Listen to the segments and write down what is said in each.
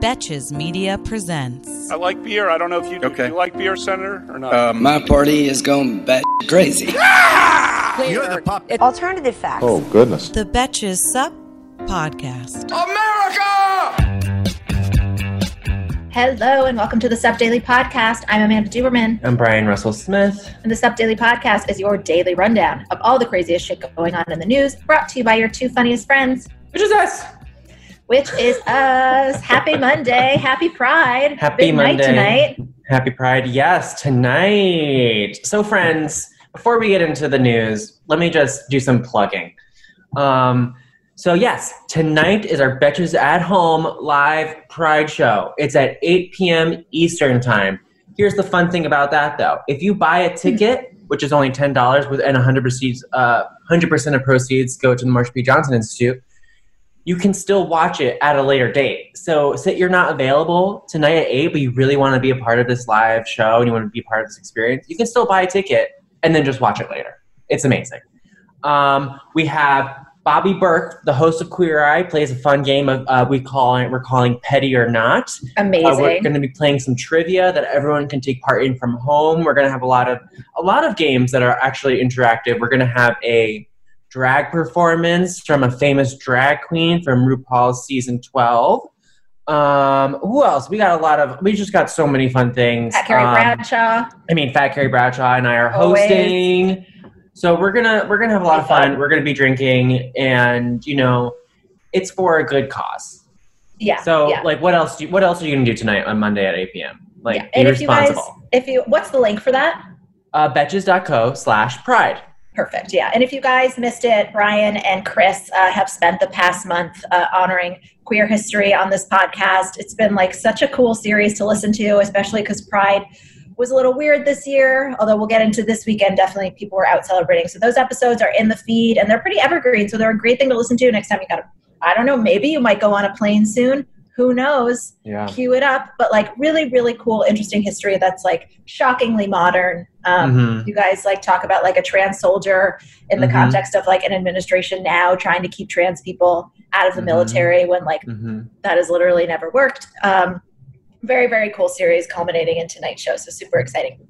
Betches Media presents. I like beer. I don't know if you do. Okay. You like beer, Senator, or not? Uh, my party is going bat crazy. You're the pup. Alternative facts. Oh, goodness. The Betches Sup Podcast. America! Hello and welcome to the Sup Daily Podcast. I'm Amanda Duberman, I'm Bryan Russell Smith. and the Sup Daily Podcast is your daily rundown of all the craziest shit going on in the news, brought to you by your two funniest friends, Which is us. Which is us. Happy Monday, happy Pride, Happy Big Monday. night tonight. Happy Pride. Yes, tonight. So, friends, before we get into the news, let me just do some plugging. Um, so, yes, tonight is our Betches at Home live Pride show. It's at 8 p.m. Eastern Time. Here's the fun thing about that, though. If you buy a ticket, which is only $10, with and 100 proceeds, uh, 100% of proceeds go to the Marsha P. Johnson Institute, you can still watch it at a later date. So, say you're not available tonight at 8, but you really want to be a part of this live show and you want to be part of this experience, you can still buy a ticket and then just watch it later. It's amazing. Um, we have Bobby Berk, the host of Queer Eye, plays a fun game of uh, we call it we're calling Petty or Not. Amazing. Uh, we're going to be playing some trivia that everyone can take part in from home. We're going to have a lot of a lot of games that are actually interactive. We're going to have a drag performance from a famous drag queen from RuPaul's season 12. Um, who else? We got a lot of. We just got so many fun things. Fat Carrie Um, Bradshaw. I mean, Fat Carrie Bradshaw and I are Always. hosting. So we're gonna we're gonna have a lot of fun. We're gonna be drinking, and you know, it's for a good cause. Yeah. So yeah. like, what else? Do you, what else are you gonna do tonight on Monday at eight p.m.? Like, yeah. be And if you guys, responsible. if you, what's the link for that? uh, betches.co slash pride. Perfect. Yeah. And if you guys missed it, Bryan and Chris uh, have spent the past month uh, honoring queer history on this podcast. It's been like such a cool series to listen to, especially because Pride was a little weird this year. Although we'll get into this weekend, definitely people were out celebrating. So those episodes are in the feed and they're pretty evergreen. So they're a great thing to listen to next time you got to, I don't know, maybe you might go on a plane soon. Who knows? Yeah. Cue it up. But like really, really cool, interesting history that's like shockingly modern. Um, Mhm. you guys like talk about like a trans soldier in the Mhm. context of like an administration now trying to keep trans people out of the Mhm. military when like hmm that has literally never worked. Um, very very cool series culminating in tonight's show, so super exciting.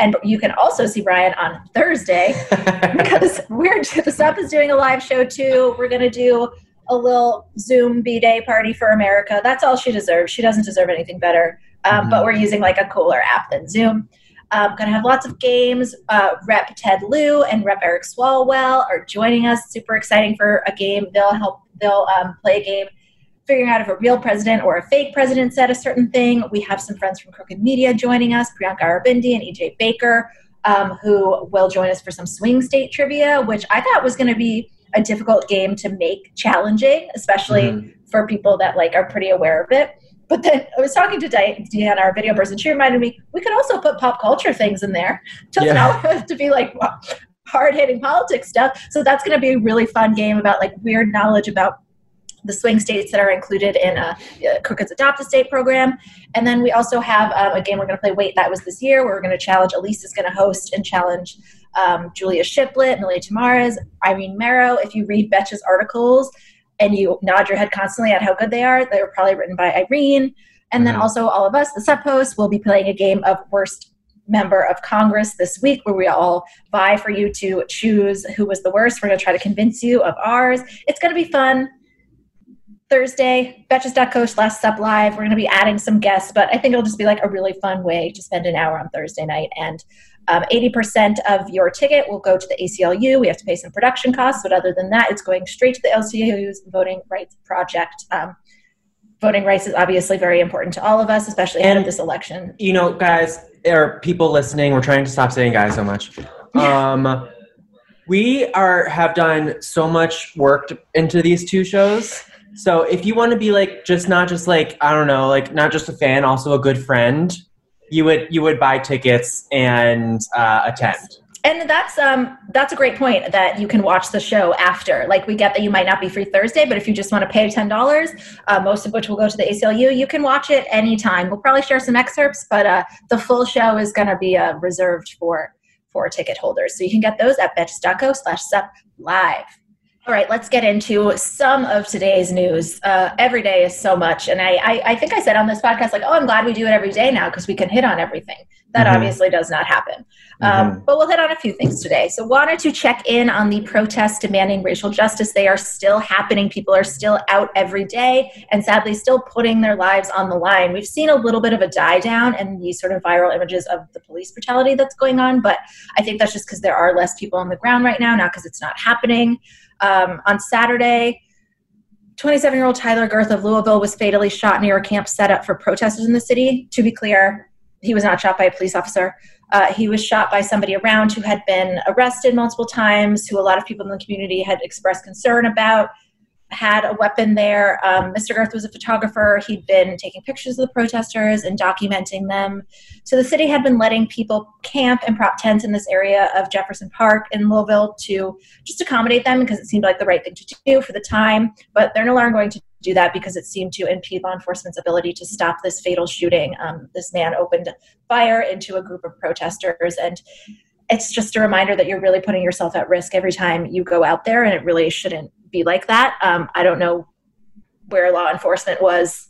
And you can also see Bryan on Thursday because we're the Sup is doing a live show too. We're gonna do a little Zoom B Day party for America. That's all she deserves. She doesn't deserve anything better. Um, Mhm. But we're using like a cooler app than Zoom. Um, gonna have lots of games. Uh, Rep Ted Lieu and Rep Eric Swalwell are joining us. Super exciting for a game. They'll help. They'll um, play a game figuring out if a real president or a fake president said a certain thing. We have some friends from Crooked Media joining us, Priyanka Aribindi and EJ Baker, um, who will join us for some swing state trivia, which I thought was going to be a difficult game to make challenging, especially Mhm. for people that like are pretty aware of it. But then I was talking to Di- Deanna, our video person. She reminded me we could also put pop culture things in there. Doesn't Yeah. always have to be like hard hitting politics stuff. So that's going to be a really fun game about like weird knowledge about the swing states that are included in a, uh Crooked's Adopt a State program. And then we also have um, a game we're going to play. Wait, that was this year. Where we're going to challenge. Elise is going to host and challenge um, Julia Shiplett, Millie Tamares, Irene Marrow. If you read Betch's articles and you nod your head constantly at how good they are, they were probably written by Irene. And then Mhm. also all of us, the Sup hosts, will be playing a game of worst member of Congress this week where we all vie for you to choose who was the worst. We're going to try to convince you of ours. It's going to be fun. Thursday, betches.co slash sup live. We're going to be adding some guests, but I think it'll just be like a really fun way to spend an hour on Thursday night. And um, 80% of your ticket will go to the ACLU. We have to pay some production costs, but other than that, it's going straight to the ACLU's Voting Rights Project. Um, voting rights is obviously very important to all of us, especially And- this election. You know, guys, there are people listening. We're trying to stop saying guys so much. Um, we are have done so much work to- into these two shows So if you want to be like just not just like I don't know, like not just a fan, also a good friend, you would you would buy tickets and uh, attend. And that's um that's a great point that you can watch the show after. Like we get that you might not be free Thursday, but if you just want to pay ten dollars, uh, most of which will go to the ACLU, you can watch it anytime. We'll probably share some excerpts, but uh, the full show is going to be uh, reserved for for ticket holders. So you can get those at betches.co slash sup live. All right, let's get into some of today's news. Uh, every day is so much. And I, I, I, think I said on this podcast, like, oh, I'm glad we do it every day now because we can hit on everything. That mm-hmm. obviously does not happen. Um, mm-hmm. But we'll hit on a few things today. So, wanted to check in on the protests demanding racial justice. They are still happening. People are still out every day and sadly still putting their lives on the line. We've seen a little bit of a die down in these sort of viral images of the police brutality that's going on. But I think that's just because there are less people on the ground right now, not because it's not happening. Um, on Saturday, 27 year old Tyler Gerth of Louisville was fatally shot near a camp set up for protesters in the city. To be clear, he was not shot by a police officer. Uh, he was shot by somebody around who had been arrested multiple times, who a lot of people in the community had expressed concern about had a weapon there. Um, Mr. Gerth was a photographer. He'd been taking pictures of the protesters and documenting them. So the city had been letting people camp and prop tents in this area of Jefferson Park in Louisville to just accommodate them because it seemed like the right thing to do for the time. But they're no longer going to do that because it seemed to impede law enforcement's ability to stop this fatal shooting. Um, this man opened fire into a group of protesters and it's just a reminder that you're really putting yourself at risk every time you go out there and it really shouldn't be like that. Um, I don't know where law enforcement was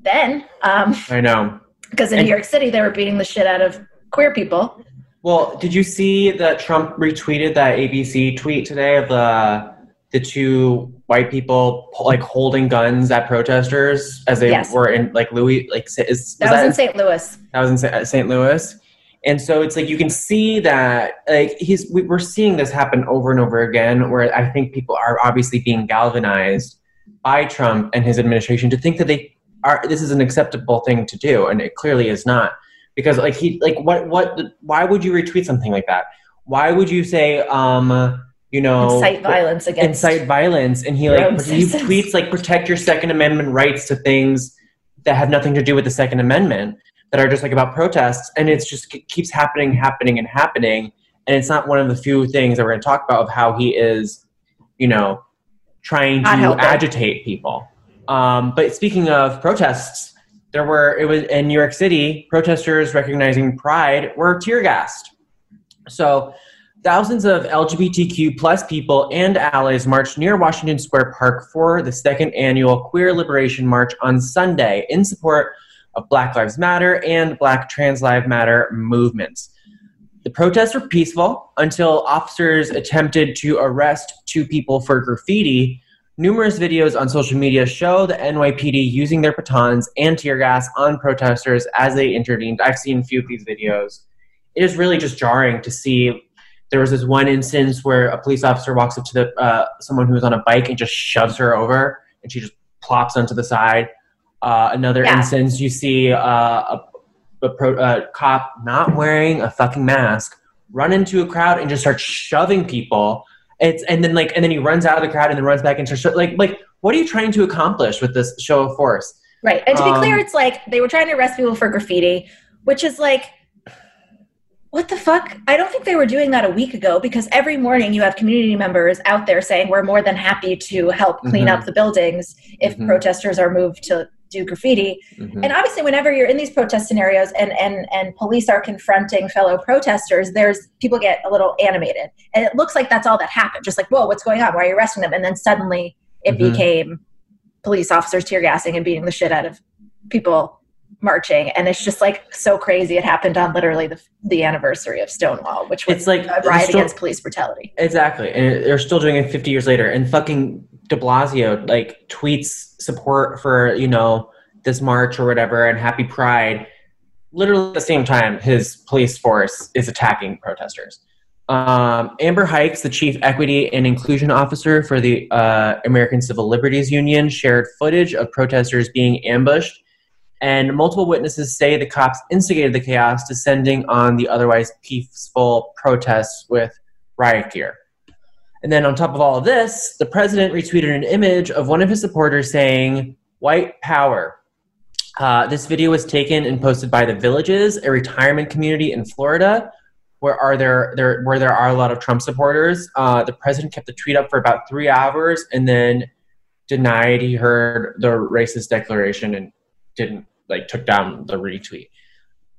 then. Um, I know. Because in and, New York City, they were beating the shit out of queer people. Well, did you see that Trump retweeted that ABC tweet today of the the two white people like holding guns at protesters as they yes. were in like Louis like is, was that was that in St. Louis. That was in St. Louis. And so it's like you can see that like he's we're seeing this happen over and over again where I think people are obviously being galvanized by Trump and his administration to think that they are this is an acceptable thing to do and it clearly is not. Because like he like what what why would you retweet something like that? Why would you say um you know incite violence against incite violence and he like he tweets like protect your second amendment rights to things that have nothing to do with the second amendment that are just like about protests and it's just it keeps happening happening and happening and it's not one of the few things that we're going to talk about of how he is you know trying to agitate people. Um, but speaking of protests there were it was in new york city protesters recognizing pride were tear gassed. So thousands of lgbtq plus people and allies marched near washington square park for the second annual queer liberation march on sunday in support of Black Lives Matter and Black Trans Lives Matter movements. The protests were peaceful until officers attempted to arrest two people for graffiti. Numerous videos on social media show the NYPD using their batons and tear gas on protesters as they intervened. I've seen a few of these videos. It is really just jarring to see. There was this one instance where a police officer walks up to the uh, someone who was on a bike and just shoves her over, and she just plops onto the side. Uh, another yeah. instance, you see uh, a, a, pro, a, cop not wearing a fucking mask run into a crowd and just start shoving people. It's and then like and then he runs out of the crowd and then runs back into like like what are you trying to accomplish with this show of force? Right, and to be um, clear, it's like they were trying to arrest people for graffiti, which is like what the fuck? I don't think they were doing that a week ago because every morning you have community members out there saying we're more than happy to help clean mm-hmm. up the buildings if mm-hmm. protesters are moved to do graffiti. Mm-hmm. And obviously, whenever you're in these protest scenarios and and and police are confronting fellow protesters, there's people get a little animated, and it looks like that's all that happened. Just like, whoa, what's going on? Why are you arresting them? And then suddenly it mm-hmm. became police officers tear gassing and beating the shit out of people marching and it's just like so crazy it happened on literally the, the anniversary of stonewall which was it's like a riot still, against police brutality exactly and they're still doing it 50 years later and fucking de blasio like tweets support for you know this march or whatever and happy pride literally at the same time his police force is attacking protesters um, amber hikes the chief equity and inclusion officer for the uh, american civil liberties union shared footage of protesters being ambushed and multiple witnesses say the cops instigated the chaos, descending on the otherwise peaceful protests with riot gear. And then on top of all of this, the president retweeted an image of one of his supporters saying, White power. Uh, this video was taken and posted by the Villages, a retirement community in Florida, where are there, there where there are a lot of Trump supporters. Uh, the president kept the tweet up for about three hours and then denied he heard the racist declaration and didn't like took down the retweet.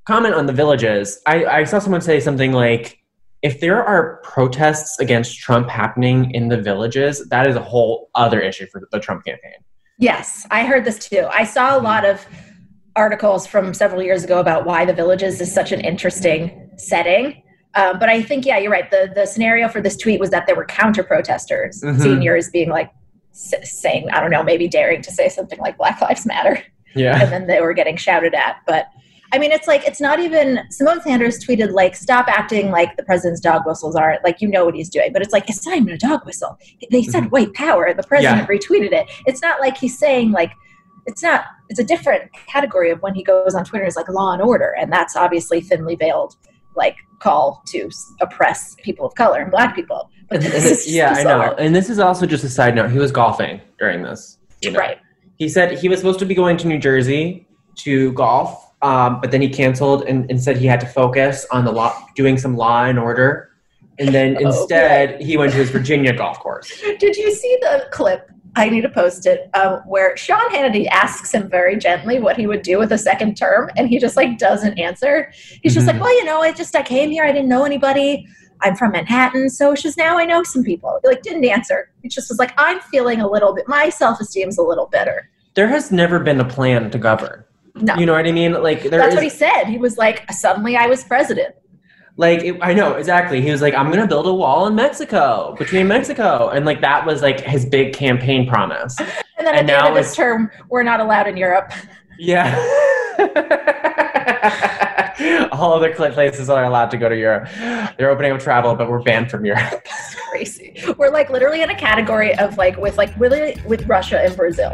Comment on the Villages. I, I saw someone say something like, if there are protests against Trump happening in the villages, that is a whole other issue for the Trump campaign. Yes, I heard this too. I saw a lot of articles from several years ago about why the villages is such an interesting setting. Um, but I think, yeah, you're right. The the scenario for this tweet was that there were counter protesters, mm-hmm. seniors being like s- saying, I don't know, maybe daring to say something like Black Lives Matter. Yeah. And then they were getting shouted at. But I mean, it's like, it's not even, Symone Sanders tweeted, like, stop acting like the president's dog whistles aren't, like, you know what he's doing. But it's like, it's not even a dog whistle. They said mm-hmm. white power. The president yeah. retweeted it. It's not like he's saying, like, it's not, it's a different category of when he goes on Twitter is like law and order. And that's obviously thinly veiled, like, call to oppress people of color and black people. But yeah, I know. And this is also just a side note. He was golfing during this. You know? Right. He said he was supposed to be going to New Jersey to golf um, but then he canceled and, and said he had to focus on the law, doing some law and order. And then oh, instead, he went to his Virginia golf course. Did you see the clip? I need to post it. Um, where Sean Hannity asks him very gently what he would do with a second term, and he just like doesn't answer. He's mm-hmm. just like. "Well, you know, I just I came here. I didn't know anybody. I'm from Manhattan, so just now I know some people." He, like didn't answer. He just was like, "I'm feeling a little bit. My self esteem's a little better." There has never been a plan to govern. No. You know what I mean? Like that's is, what he said. He was like, suddenly I was president. Like it, I know exactly. He was like, I'm gonna build a wall in Mexico between Mexico, and like that was like his big campaign promise. and then and at the end of this term, we're not allowed in Europe. Yeah. All other places are allowed to go to Europe. They're opening up travel, but we're banned from Europe. That's crazy. We're like literally in a category of like with like really with Russia and Brazil.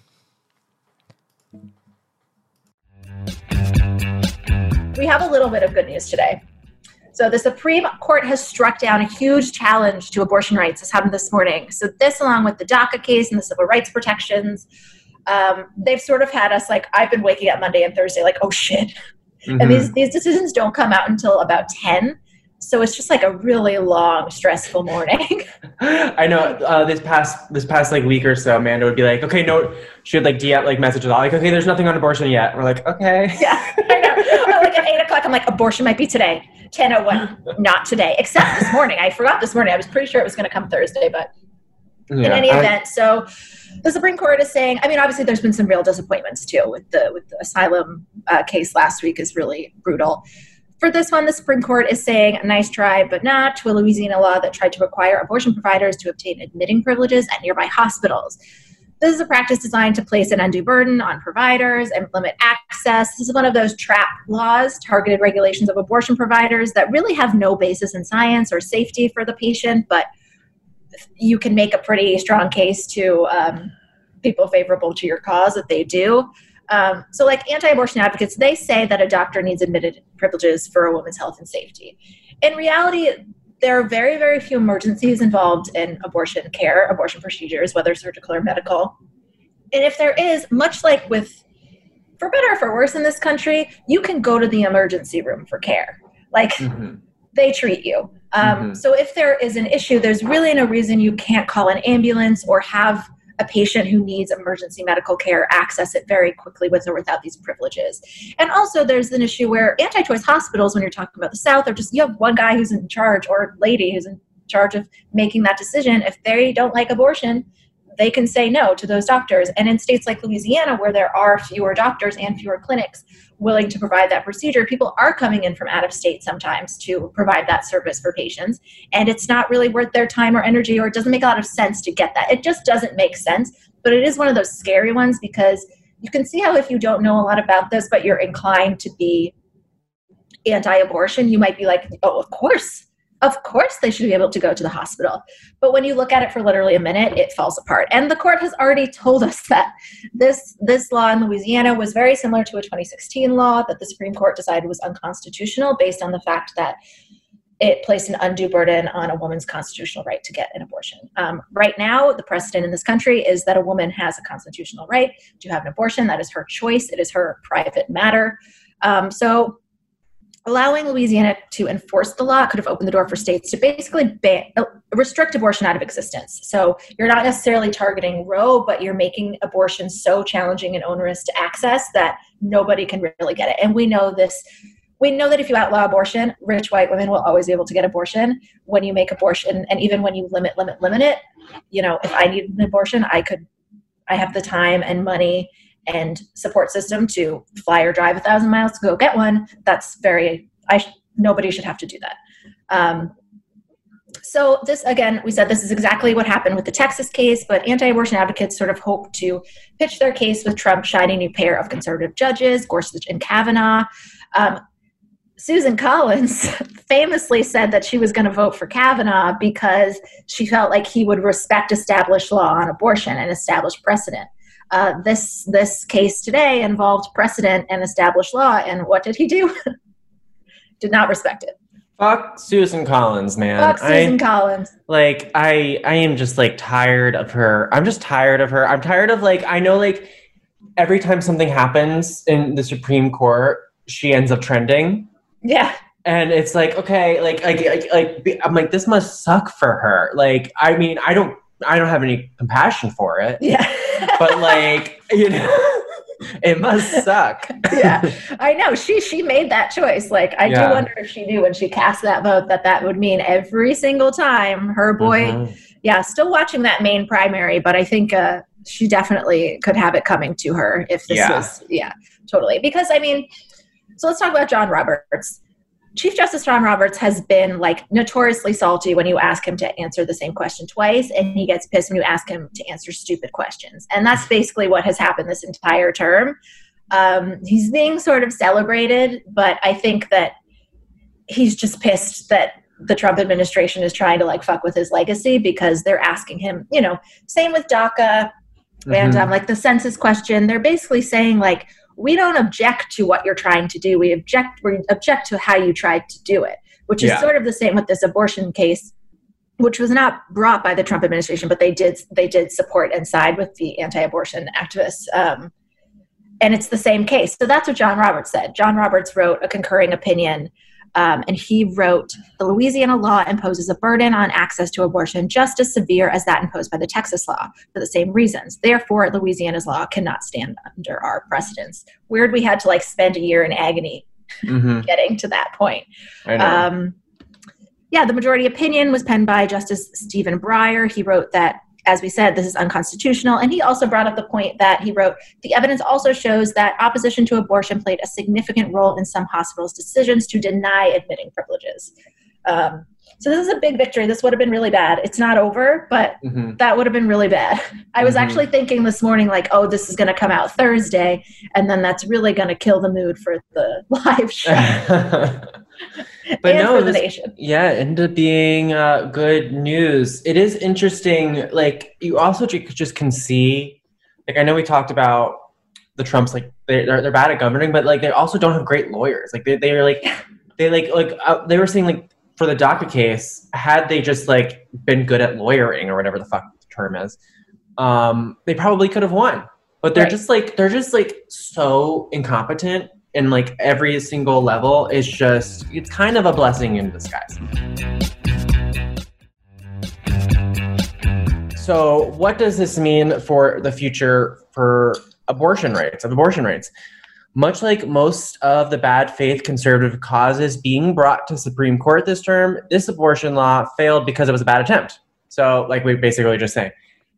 We have a little bit of good news today. So the Supreme Court has struck down a huge challenge to abortion rights. This happened this morning. So this, along with the DACA case and the civil rights protections, um, they've sort of had us like I've been waking up Monday and Thursday like, oh shit. Mm-hmm. And these these decisions don't come out until about ten. So it's just like a really long, stressful morning. I know. Uh, this past this past like week or so, Amanda would be like, "Okay, no," she would like DM like messages all like, "Okay, there's nothing on abortion yet." We're like, "Okay." Yeah, I know. at eight o'clock, I'm like, "Abortion might be today." 10:01, not today. Except this morning, I forgot this morning. I was pretty sure it was going to come Thursday, but yeah, in any I, event, so the Supreme Court is saying. I mean, obviously, there's been some real disappointments too with the with the asylum uh, case last week is really brutal. For this one, the Supreme Court is saying a nice try, but not to a Louisiana law that tried to require abortion providers to obtain admitting privileges at nearby hospitals. This is a practice designed to place an undue burden on providers and limit access. This is one of those trap laws, targeted regulations of abortion providers that really have no basis in science or safety for the patient, but you can make a pretty strong case to um, people favorable to your cause that they do. Um, so, like anti abortion advocates, they say that a doctor needs admitted privileges for a woman's health and safety. In reality, there are very, very few emergencies involved in abortion care, abortion procedures, whether surgical or medical. And if there is, much like with, for better or for worse in this country, you can go to the emergency room for care. Like, mm-hmm. they treat you. Um, mm-hmm. So if there is an issue, there's really no reason you can't call an ambulance or have a patient who needs emergency medical care access it very quickly with or without these privileges. And also, there's an issue where anti choice hospitals, when you're talking about the South, are just you have one guy who's in charge or lady who's in charge of making that decision. If they don't like abortion, they can say no to those doctors. And in states like Louisiana, where there are fewer doctors and fewer clinics willing to provide that procedure, people are coming in from out of state sometimes to provide that service for patients. And it's not really worth their time or energy, or it doesn't make a lot of sense to get that. It just doesn't make sense. But it is one of those scary ones because you can see how if you don't know a lot about this, but you're inclined to be anti abortion, you might be like, oh, of course of course they should be able to go to the hospital. But when you look at it for literally a minute, it falls apart. And the court has already told us that this this law in Louisiana was very similar to a 2016 law that the Supreme Court decided was unconstitutional based on the fact that it placed an undue burden on a woman's constitutional right to get an abortion. Um, right now, the precedent in this country is that a woman has a constitutional right to have an abortion. That is her choice. It is her private matter. Um, so allowing Louisiana to enforce the law could have opened the door for states to basically ban, uh, restrict abortion out of existence. So you're not necessarily targeting Roe, but you're making abortion so challenging and onerous to access that nobody can really get it. And we know this. We know that if you outlaw abortion, rich white women will always be able to get abortion. When you make abortion, and even when you limit, limit, limit it, you know, if I need an abortion, I could, I have the time and money and support system to fly or drive a thousand miles to go get one, that's very, I, nobody should have to do that. Um, so this again we said this is exactly what happened with the texas case but anti-abortion advocates sort of hope to pitch their case with trump shining new pair of conservative judges gorsuch and kavanaugh um, susan collins famously said that she was going to vote for kavanaugh because she felt like he would respect established law on abortion and established precedent uh, this this case today involved precedent and established law, and what did he do? did not respect it. Fuck Susan Collins, man. Fuck Susan I, Collins. Like I I am just like tired of her. I'm just tired of her. I'm tired of like I know like every time something happens in the Supreme Court, she ends up trending. Yeah. And it's like okay, like like like, like I'm like this must suck for her. Like I mean, I don't I don't have any compassion for it. Yeah. but like, you know, it must suck. yeah. I know. She she made that choice. Like I yeah. do wonder if she knew when she cast that vote that that would mean every single time her boy mm-hmm. yeah, still watching that Maine primary, but I think uh she definitely could have it coming to her if this yeah. was yeah, totally. Because I mean, so let's talk about John Roberts. Chief Justice John Roberts has been like notoriously salty when you ask him to answer the same question twice, and he gets pissed when you ask him to answer stupid questions. And that's basically what has happened this entire term. Um, he's being sort of celebrated, but I think that he's just pissed that the Trump administration is trying to like fuck with his legacy because they're asking him, you know, same with DACA mm-hmm. and um, like the census question. They're basically saying like, we don't object to what you're trying to do. We object we object to how you tried to do it, which is Yeah. sort of the same with this abortion case, which was not brought by the Trump administration, but they did they did support and side with the anti-abortion activists. Um, and it's the same case. So that's what John Roberts said. John Roberts wrote a concurring opinion, um, and he wrote the Louisiana law imposes a burden on access to abortion just as severe as that imposed by the Texas law for the same reasons. Therefore, Louisiana's law cannot stand under our precedents. Weird we had to like spend a year in agony hmm getting to that point. Um, yeah, the majority opinion was penned by Justice Stephen Breyer. He wrote that, as we said, this is unconstitutional. And he also brought up the point that he wrote the evidence also shows that opposition to abortion played a significant role in some hospitals' decisions to deny admitting privileges. Um, so this is a big victory. This would have been really bad. It's not over, but Mhm. that would have been really bad. I was Mhm. actually thinking this morning, like, oh, this is going to come out Thursday, and then that's really going to kill the mood for the live show but and no, this- Yeah, ended up being uh, good news. It is interesting. Like you also just can see, like I know we talked about the Trumps, like they- they're they're bad at governing, but like they also don't have great lawyers. Like they they're like they like like uh, they were saying like for the DACA case, had they just like been good at lawyering or whatever the fuck the term is, um, they probably could have won. But they're Right. just like they're just like so incompetent in like every single level. It's just it's kind of a blessing in disguise. So, what does this mean for the future for abortion rights, of abortion rights? Much like most of the bad faith conservative causes being brought to Supreme Court this term, this abortion law failed because it was a bad attempt. So, like we basically just saying,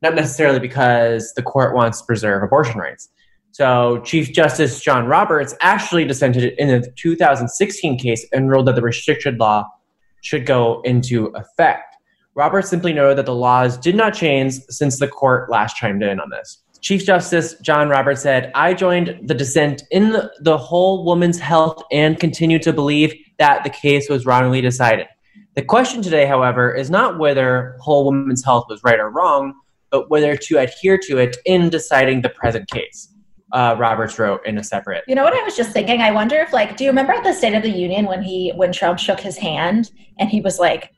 not necessarily because the court wants to preserve abortion rights. So, Chief Justice John Roberts actually dissented in the 2016 case and ruled that the restricted law should go into effect. Roberts simply noted that the laws did not change since the court last chimed in on this. Chief Justice John Roberts said, I joined the dissent in the, whole woman's health and continue to believe that the case was wrongly decided. The question today, however, is not whether whole woman's health was right or wrong, but whether to adhere to it in deciding the present case. Uh, Roberts wrote in a separate. You know what I was just thinking? I wonder if, like, do you remember at the State of the Union when he when Trump shook his hand and he was like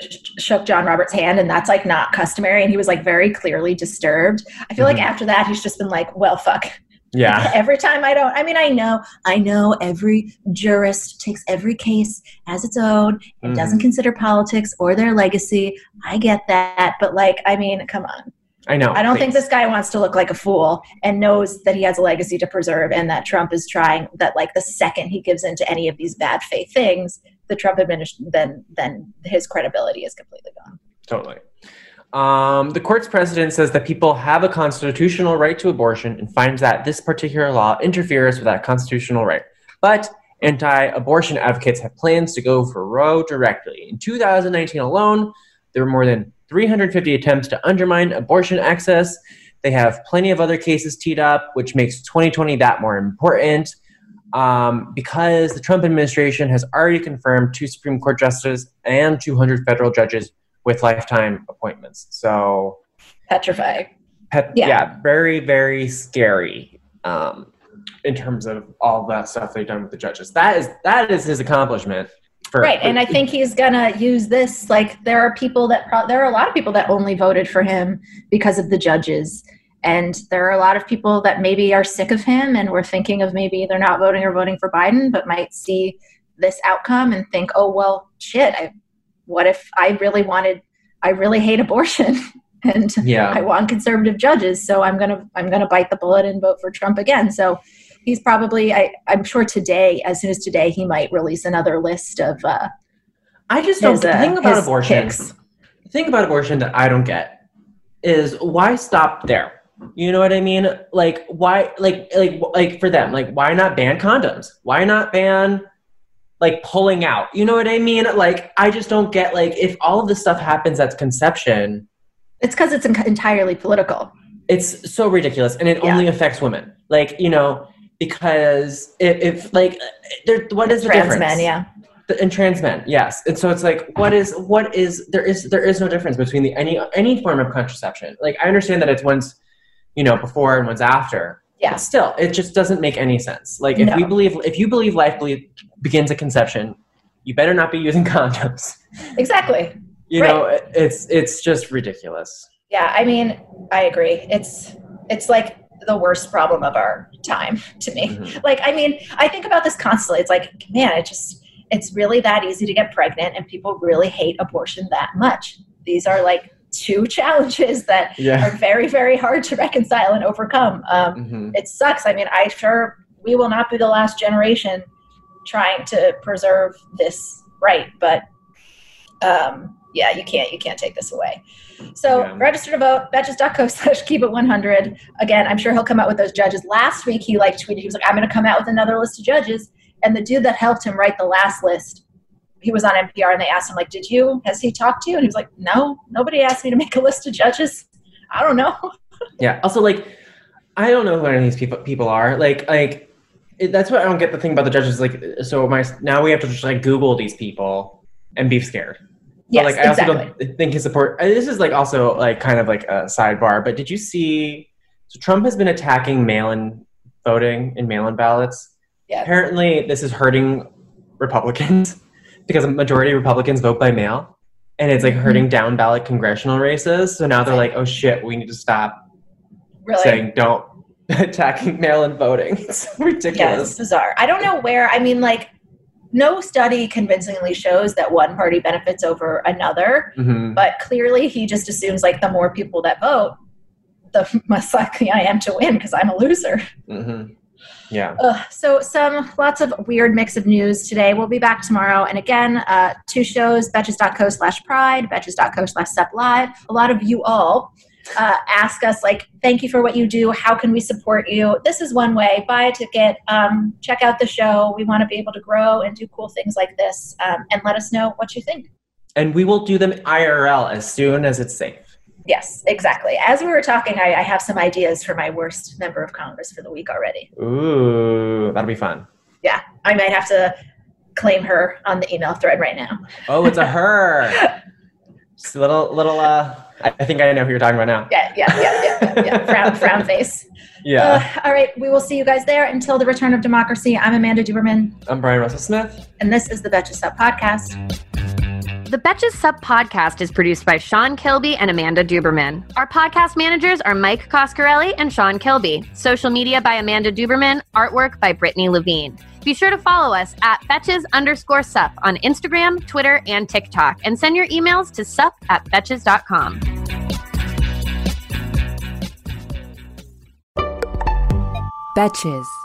sh- shook John Roberts' hand, and that's like not customary, and he was like very clearly disturbed. I feel Mhm. like after that, he's just been like, well, fuck. Yeah. Every time I don't, I mean, I know, I know every jurist takes every case as its own and Mhm. doesn't consider politics or their legacy. I get that, but like, I mean, come on. I know. I don't think this guy wants to look like a fool and knows that he has a legacy to preserve and that Trump is trying that like the second he gives into any of these bad faith things, the Trump administration then then his credibility is completely gone. Totally. Um, the court's precedent says that people have a constitutional right to abortion and finds that this particular law interferes with that constitutional right. But anti abortion advocates have plans to go for Roe directly. In 2019 alone, there were more than 350 attempts to undermine abortion access. They have plenty of other cases teed up, which makes 2020 that more important um, because the Trump administration has already confirmed two Supreme Court justices and 200 federal judges with lifetime appointments. So, Petrifying. pet, yeah. Yeah. very, very scary um, in terms of all that stuff they've done with the judges. That is that is his accomplishment. For, Right, and I think he's gonna use this. Like, there are people that pro- there are a lot of people that only voted for him because of the judges, and there are a lot of people that maybe are sick of him and were thinking of maybe they're not voting or voting for Biden, but might see this outcome and think, oh well, shit. I, what if I really wanted? I really hate abortion, and Yeah. I want conservative judges, so I'm gonna I'm gonna bite the bullet and vote for Trump again. So. He's probably, I, I'm sure today, as soon as today, he might release another list of uh, I just don't his, uh, thing about abortion. picks. The thing about abortion that I don't get is why stop there? You know what I mean? Like why like like like for them, like why not ban condoms? Why not ban like pulling out? You know what I mean? Like I just don't get like if all of this stuff happens at conception, It's because it's en- entirely political. it's so ridiculous and it Yeah. only affects women. Like, you know, because if, if like there what is the Trans difference? men, yeah. The- and trans men yes and so it's like what is what is there is there is no difference between the any any form of contraception like i understand that it's one's you know before and one's after Yeah. but still it just doesn't make any sense like if we believe if you believe life believe, begins at conception you better not be using condoms. Exactly. You right. know, it's it's just ridiculous. Yeah, I mean, I agree. It's it's like the worst problem of our time to me. Mm-hmm. Like, I mean, I think about this constantly. It's like, man, it just it's really that easy to get pregnant and people really hate abortion that much. These are like two challenges that yeah. are very, very hard to reconcile and overcome. Um, mm-hmm. It sucks. I mean, I sure we will not be the last generation trying to preserve this right, but um, yeah, you can't you can't take this away. So yeah. register to vote, betches.co slash keep it 100. Again, I'm sure he'll come out with those judges. Last week he like tweeted, he was like, I'm gonna come out with another list of judges. And the dude that helped him write the last list, he was on NPR and they asked him, like, did you, has he talked to you? And he was like, no, nobody asked me to make a list of judges. I don't know. yeah. Also like, I don't know who any of these people people are. Like, like it, that's what I don't get the thing about the judges. Like, so my, now we have to just like Google these people and be scared. Yes, but like I exactly. also don't think his support. This is like also like kind of like a sidebar. But did you see? So Trump has been attacking mail-in voting and mail-in ballots. Yeah. Apparently, this is hurting Republicans because a majority of Republicans vote by mail, and it's like mm-hmm. hurting down ballot congressional races. So now they're like, "Oh shit, we need to stop really? saying don't attacking mail-in voting." It's ridiculous. Yeah, it's bizarre. I don't know where. I mean, like no study convincingly shows that one party benefits over another, mm-hmm. but clearly he just assumes like the more people that vote, the less likely I am to win because I'm a loser. Mm-hmm. Yeah. Uh, so some lots of weird mix of news today. We'll be back tomorrow. And again, uh, two shows, betches.co slash pride, betches.co slash sup live. A lot of you all uh, ask us like thank you for what you do. How can we support you? This is one way. Buy a ticket. Um, check out the show. We want to be able to grow and do cool things like this um, and let us know what you think. And we will do them irl as soon as it's safe. Yes exactly. As we were talking I, I have some ideas for my worst member of congress for the week already. Ooh that'll be fun. Yeah i might have to claim her on the email thread right now. Oh it's a her. Just a little little uh I think I know who you're talking about now. Yeah, yeah, yeah, yeah, yeah. frown, frown face. Yeah. Uh, all right, we will see you guys there. Until the return of democracy, I'm Amanda Duberman. I'm Bryan Russell Smith. And this is the Betches Sup Podcast. The Betches Sup Podcast is produced by Sean Kilby and Amanda Duberman. Our podcast managers are Mike Coscarelli and Sean Kilby. Social media by Amanda Duberman. Artwork by Brittany Levine. Be sure to follow us at betches underscore sup on Instagram, Twitter, and TikTok, and send your emails to sup at betches.com. Betches.